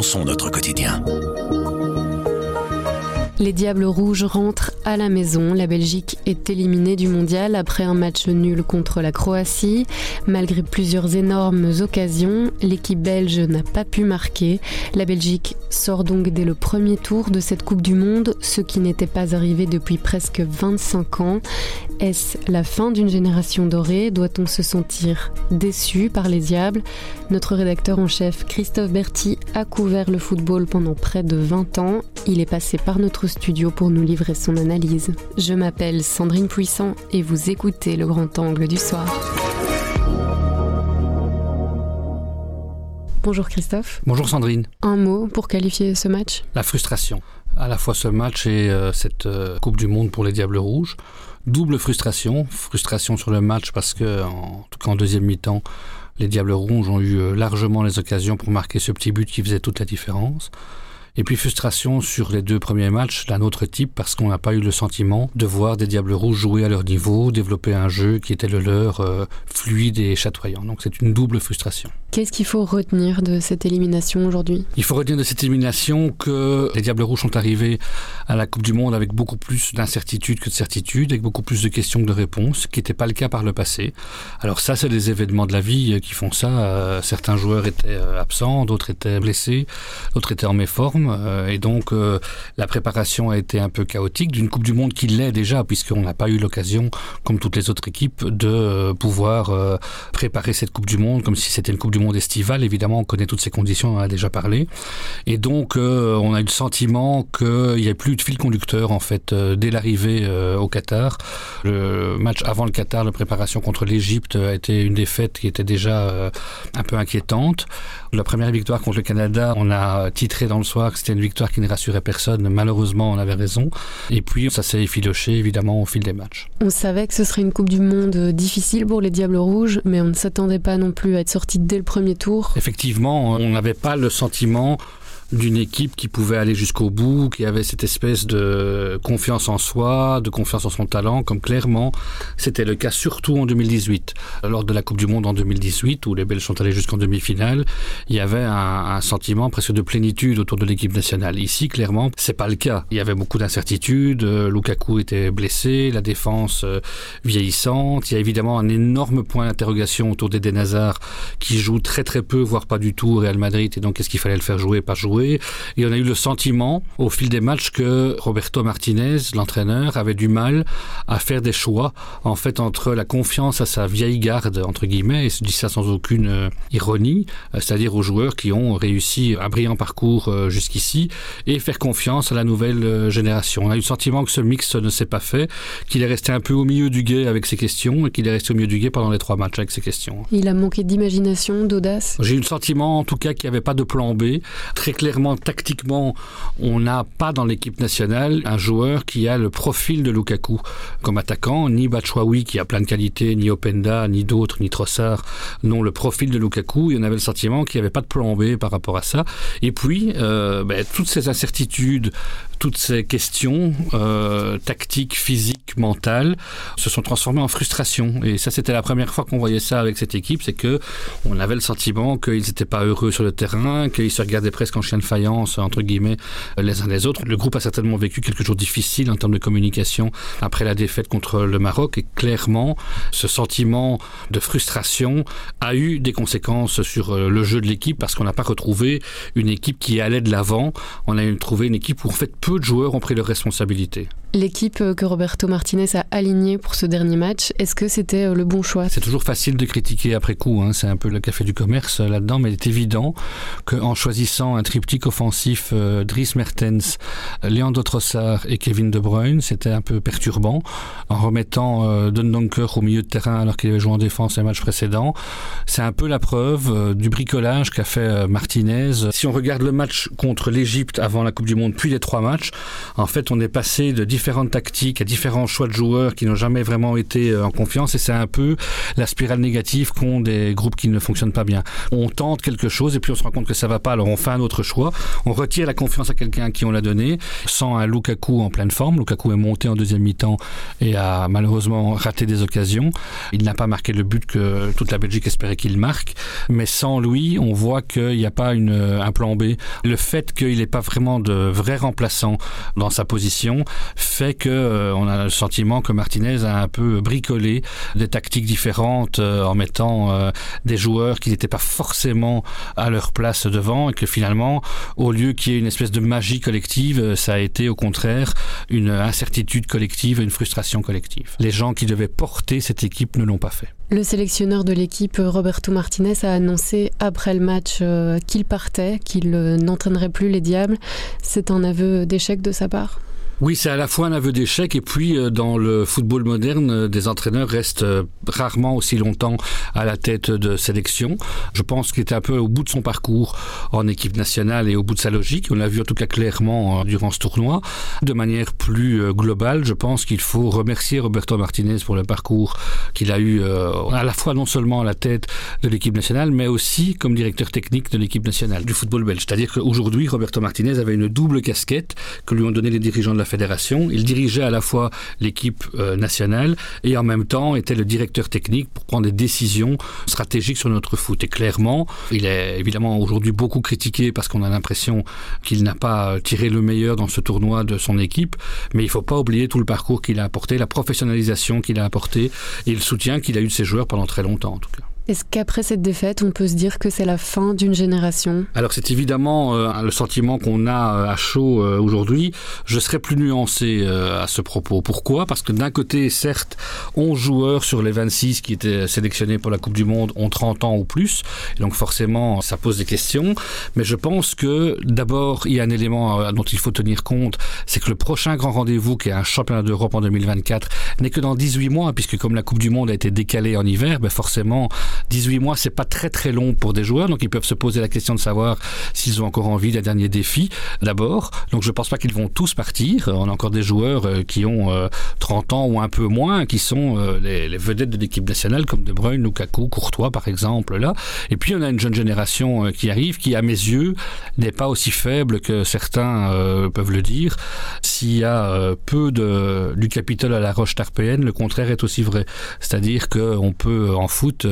repensons notre quotidien. Les Diables Rouges rentrent à la maison. La Belgique est éliminée du mondial après un match nul contre la Croatie. Malgré plusieurs énormes occasions, l'équipe belge n'a pas pu marquer. La Belgique sort donc dès le premier tour de cette Coupe du Monde, ce qui n'était pas arrivé depuis presque 25 ans. Est-ce la fin d'une génération dorée? Doit-on se sentir déçu par les Diables? Notre rédacteur en chef Christophe Berti a couvert le football pendant près de 20 ans. Il est passé par notre studio pour nous livrer son analyse. Je m'appelle Sandrine Puissant et vous écoutez le grand angle du soir. Bonjour Christophe. Bonjour Sandrine. Un mot pour qualifier ce match? La frustration. À la fois ce match et euh, cette euh, Coupe du Monde pour les Diables Rouges. Double frustration. Frustration sur le match parce que, en tout cas en deuxième mi-temps, les Diables Rouges ont eu euh, largement les occasions pour marquer ce petit but qui faisait toute la différence. Et puis frustration sur les deux premiers matchs d'un autre type parce qu'on n'a pas eu le sentiment de voir des Diables Rouges jouer à leur niveau, développer un jeu qui était le leur euh, fluide et chatoyant. Donc c'est une double frustration. Qu'est-ce qu'il faut retenir de cette élimination aujourd'hui? Il faut retenir de cette élimination que les Diables Rouges sont arrivés à la Coupe du Monde avec beaucoup plus d'incertitudes que de certitudes, avec beaucoup plus de questions que de réponses, qui n'était pas le cas par le passé. Alors ça, c'est des événements de la vie euh, qui font ça. Euh, certains joueurs étaient absents, d'autres étaient blessés, d'autres étaient en méforme. Et donc, la préparation a été un peu chaotique d'une Coupe du Monde qui l'est déjà, puisqu'on n'a pas eu l'occasion, comme toutes les autres équipes, de pouvoir préparer cette Coupe du Monde comme si c'était une Coupe du monde estival. Évidemment, on connaît toutes ces conditions, on en a déjà parlé. Et donc, euh, on a eu le sentiment qu'il n'y a plus de fil conducteur, en fait, euh, dès l'arrivée euh, au Qatar. Le match avant le Qatar, la préparation contre l'Égypte, a été une défaite qui était déjà un peu inquiétante. La première victoire contre le Canada, on a titré dans le soir que c'était une victoire qui ne rassurait personne. Malheureusement, on avait raison. Et puis, ça s'est effiloché, évidemment, au fil des matchs. On savait que ce serait une Coupe du Monde difficile pour les Diables Rouges, mais on ne s'attendait pas non plus à être sorti dès le premier tour. Effectivement, on n'avait pas le sentiment d'une équipe qui pouvait aller jusqu'au bout, qui avait cette espèce de confiance en soi, de confiance en son talent, comme clairement c'était le cas surtout en 2018. Lors de la Coupe du Monde en 2018, où les Belges sont allés jusqu'en demi-finale, il y avait un, sentiment presque de plénitude autour de l'équipe nationale. Ici, clairement, c'est pas le cas. Il y avait beaucoup d'incertitudes. Lukaku était blessé, la défense euh, vieillissante. Il y a évidemment un énorme point d'interrogation autour d'Eden Hazard, qui joue très très peu, voire pas du tout au Real Madrid. Et donc, est-ce qu'il fallait le faire jouer, pas jouer? Et on a eu le sentiment au fil des matchs que Roberto Martinez, l'entraîneur, avait du mal à faire des choix en fait entre la confiance à sa vieille garde entre guillemets et se dit ça sans aucune euh, ironie, euh, c'est-à-dire aux joueurs qui ont réussi un brillant parcours euh, jusqu'ici et faire confiance à la nouvelle génération. On a eu le sentiment que ce mix ne s'est pas fait, qu'il est resté un peu au milieu du guet avec ses questions et qu'il est resté au milieu du guet pendant les trois matchs avec ses questions. Il a manqué d'imagination, d'audace? J'ai eu le sentiment en tout cas qu'il n'y avait pas de plan B. Très clair tactiquement, on n'a pas dans l'équipe nationale un joueur qui a le profil de Lukaku comme attaquant, ni Batshuayi qui a plein de qualités, ni Openda, ni d'autres, ni Trossard n'ont le profil de Lukaku. Et on avait le sentiment qu'il n'y avait pas de plan B par rapport à ça. Et puis, euh, ben, toutes ces incertitudes, toutes ces questions euh, tactiques, physiques, mentales, se sont transformées en frustration. Et ça, c'était la première fois qu'on voyait ça avec cette équipe, c'est que on avait le sentiment qu'ils n'étaient pas heureux sur le terrain, qu'ils se regardaient presque en chien de faïence, entre guillemets, les uns les autres. Le groupe a certainement vécu quelque chose de difficile en termes de communication après la défaite contre le Maroc et clairement, ce sentiment de frustration a eu des conséquences sur euh, le jeu de l'équipe parce qu'on n'a pas retrouvé une équipe qui allait de l'avant. On a trouvé une équipe où en fait peu de joueurs ont pris leurs responsabilités. L'équipe que Roberto Martinez a alignée pour ce dernier match, est-ce que c'était euh, le bon choix? C'est toujours facile de critiquer après coup, hein. c'est un peu le café du commerce euh, là-dedans, mais il est évident qu'en choisissant un triptyque offensif euh, Dries Mertens, Leandro Trossard et Kevin De Bruyne, c'était un peu perturbant. En remettant euh, Dundonker au milieu de terrain alors qu'il avait joué en défense les matchs précédents, c'est un peu la preuve euh, du bricolage qu'a fait Martinez. Si on regarde le match contre l'Égypte avant la Coupe du Monde, puis les trois matchs, en fait on est passé de différentes tactiques, à différents choix de joueurs qui n'ont jamais vraiment été en confiance et c'est un peu la spirale négative qu'ont des groupes qui ne fonctionnent pas bien. On tente quelque chose et puis on se rend compte que ça va pas, alors on fait un autre choix. On retire la confiance à quelqu'un qui on l'a donné, sans un Lukaku en pleine forme. Lukaku est monté en deuxième mi-temps et a malheureusement raté des occasions. Il n'a pas marqué le but que toute la Belgique espérait qu'il marque, mais sans lui, on voit qu'il n'y a pas une, un plan B. Le fait qu'il n'ait pas vraiment de vrai remplaçant dans sa position que euh, on a le sentiment que Martinez a un peu bricolé des tactiques différentes euh, en mettant euh, des joueurs qui n'étaient pas forcément à leur place devant et que finalement, au lieu qu'il y ait une espèce de magie collective, ça a été au contraire une incertitude collective, une frustration collective. Les gens qui devaient porter cette équipe ne l'ont pas fait. Le sélectionneur de l'équipe, Roberto Martinez, a annoncé après le match qu'il partait, qu'il n'entraînerait plus les Diables. C'est un aveu d'échec de sa part? Oui, c'est à la fois un aveu d'échec et puis euh, dans le football moderne, euh, des entraîneurs restent euh, rarement aussi longtemps à la tête de sélection. Je pense qu'il était un peu au bout de son parcours en équipe nationale et au bout de sa logique. On l'a vu en tout cas clairement durant ce tournoi. De manière plus globale, je pense qu'il faut remercier Roberto Martinez pour le parcours qu'il a eu à la fois non seulement à la tête de l'équipe nationale, mais aussi comme directeur technique de l'équipe nationale du football belge. C'est-à-dire qu'aujourd'hui, Roberto Martinez avait une double casquette que lui ont donné les dirigeants de la Il dirigeait à la fois l'équipe euh, nationale et en même temps était le directeur technique pour prendre des décisions stratégiques sur notre foot. Et clairement, il est évidemment aujourd'hui beaucoup critiqué parce qu'on a l'impression qu'il n'a pas tiré le meilleur dans ce tournoi de son équipe. Mais il ne faut pas oublier tout le parcours qu'il a apporté, la professionnalisation qu'il a apporté et le soutien qu'il a eu de ses joueurs pendant très longtemps en tout cas. Est-ce qu'après cette défaite, on peut se dire que c'est la fin d'une génération? Alors c'est évidemment euh, le sentiment qu'on a euh, à chaud euh, aujourd'hui. Je serais plus nuancé à ce propos. Pourquoi? Parce que d'un côté, certes, 11 joueurs sur les 26 qui étaient sélectionnés pour la Coupe du Monde ont 30 ans ou plus. Et donc forcément, ça pose des questions. Mais je pense que d'abord, il y a un élément dont il faut tenir compte, c'est que le prochain grand rendez-vous, qui est un championnat d'Europe en 2024, n'est que dans 18 mois, puisque comme la Coupe du Monde a été décalée en hiver, ben forcément, 18 mois, c'est pas très très long pour des joueurs, donc ils peuvent se poser la question de savoir s'ils ont encore envie d'un dernier défi d'abord. Donc je pense pas qu'ils vont tous partir. On a encore des joueurs euh, qui ont 30 euh, ans ou un peu moins, qui sont euh, les, les vedettes de l'équipe nationale, comme De Bruyne, Lukaku, Courtois par exemple là. Et puis on a une jeune génération qui arrive, qui à mes yeux n'est pas aussi faible que certains peuvent le dire. S'il y a peu de, du capital à la roche tarpéenne, le contraire est aussi vrai. C'est-à-dire qu'on peut en foot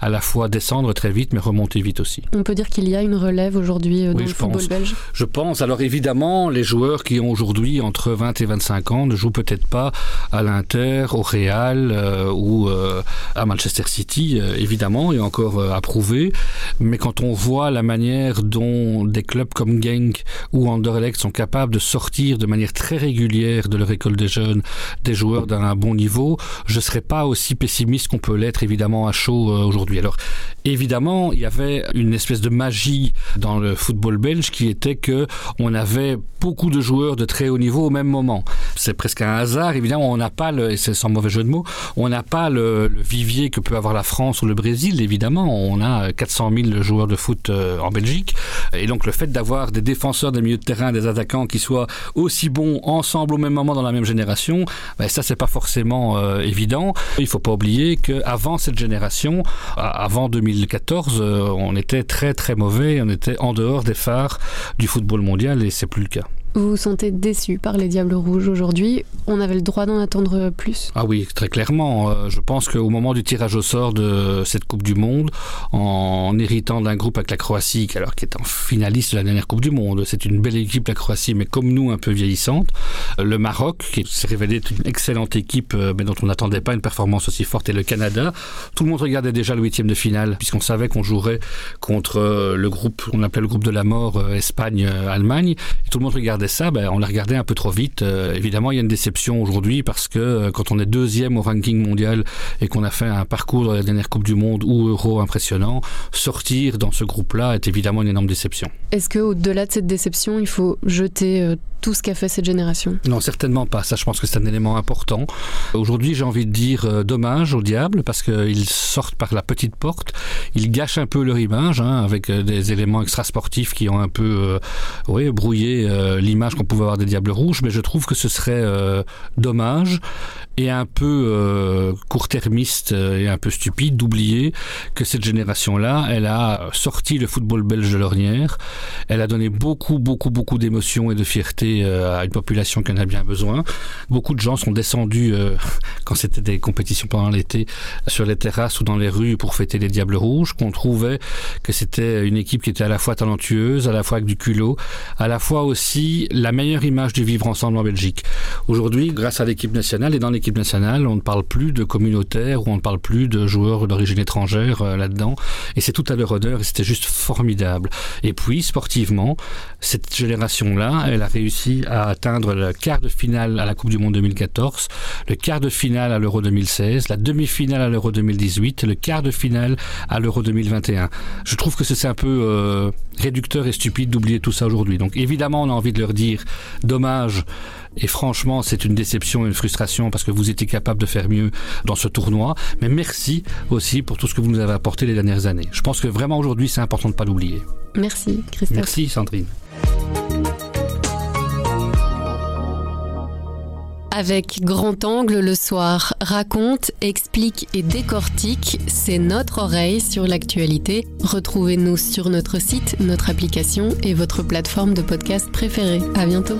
à la fois descendre très vite, mais remonter vite aussi. On peut dire qu'il y a une relève aujourd'hui euh, dans le football belge? Je pense. Alors évidemment, les joueurs qui ont aujourd'hui entre 20 et 25 ans ne jouent peut-être pas à l'Inter, au Real euh, ou euh, à Manchester City, évidemment, et encore à prouver. Mais quand on voit la manière dont des clubs comme Genk ou Anderlecht sont capables de sortir de manière très régulière de leur école des jeunes des joueurs d'un bon niveau, je ne serais pas aussi pessimiste qu'on peut l'être évidemment à chaud aujourd'hui. Alors évidemment, il y avait une espèce de magie dans le football belge qui était que on avait beaucoup de joueurs de très haut niveau au même moment. C'est presque un hasard. Évidemment, on n'a pas le, c'est sans mauvais jeu de mots, on n'a pas le, vivier que peut avoir la France ou le Brésil. Évidemment, on a 400 000 joueurs de foot euh, en Belgique, et donc le fait d'avoir des défenseurs, des milieux de terrain, des attaquants qui soient aussi bons ensemble au même moment dans la même génération, ben ça c'est pas forcément euh, évident. Il faut pas oublier qu'avant cette génération, avant 2014, euh, on était très très mauvais, on était en dehors des phares du football mondial et c'est plus le cas. Vous vous sentez déçu par les Diables Rouges aujourd'hui On avait le droit d'en attendre plus Ah oui, très clairement. Euh, je pense qu'au moment du tirage au sort de cette Coupe du Monde, en héritant d'un groupe avec la Croatie, alors qui est en finaliste de la dernière Coupe du Monde, c'est une belle équipe la Croatie, mais comme nous un peu vieillissante. Le Maroc, qui s'est révélé être une excellente équipe, euh, mais dont on n'attendait pas une performance aussi forte, et le Canada. Tout le monde regardait déjà le huitième de finale, puisqu'on savait qu'on jouerait contre euh, le groupe, on appelait le groupe de la mort, Espagne-Allemagne. Tout le monde regardait ça, ben, on l'a regardé un peu trop vite. Euh, évidemment, il y a une déception aujourd'hui parce que euh, quand on est deuxième au ranking mondial et qu'on a fait un parcours dans la dernière Coupe du Monde ou Euro impressionnant, sortir dans ce groupe-là est évidemment une énorme déception. Est-ce qu'au-delà de cette déception, il faut jeter euh, tout ce qu'a fait cette génération? Non, certainement pas. Ça, je pense que c'est un élément important. Aujourd'hui, j'ai envie de dire dommage au diable parce qu'ils sortent par la petite porte. Ils gâchent un peu leur image hein, avec des éléments extrasportifs qui ont un peu oui, brouillé l'image qu'on pouvait avoir des Diables Rouges, mais je trouve que ce serait dommage et un peu court-termiste et un peu stupide d'oublier que cette génération-là, elle a sorti le football belge de l'ornière, elle a donné beaucoup, beaucoup, beaucoup d'émotions et de fierté à une population qui en a bien besoin. Beaucoup de gens sont descendus, quand c'était des compétitions pendant l'été, sur les terrasses ou dans les rues pour fêter les Diables Rouges, qu'on trouvait que c'était une équipe qui était à la fois talentueuse, à la fois avec du culot, à la fois aussi la meilleure image du vivre ensemble en Belgique. Aujourd'hui, grâce à l'équipe nationale et dans l'équipe nationale, on ne parle plus de communautaire ou on ne parle plus de joueurs d'origine étrangère euh, là-dedans. Et c'est tout à leur honneur et c'était juste formidable. Et puis, sportivement, cette génération-là, elle a réussi à atteindre le quart de finale à la Coupe du Monde 2014, le quart de finale à l'Euro 2016, la demi-finale à l'Euro 2018, le quart de finale à l'Euro 2021. Je trouve que c'est un peu euh, réducteur et stupide d'oublier tout ça aujourd'hui. Donc évidemment, on a envie de leur dire dommage. Et franchement, c'est une déception et une frustration parce que vous étiez capable de faire mieux dans ce tournoi. Mais merci aussi pour tout ce que vous nous avez apporté les dernières années. Je pense que vraiment aujourd'hui, c'est important de ne pas l'oublier. Merci, Christophe. Merci, Sandrine. avec Grand Angle le soir, raconte, explique et décortique, c'est notre oreille sur l'actualité. Retrouvez-nous sur notre site, notre application et votre plateforme de podcast préférée. À bientôt.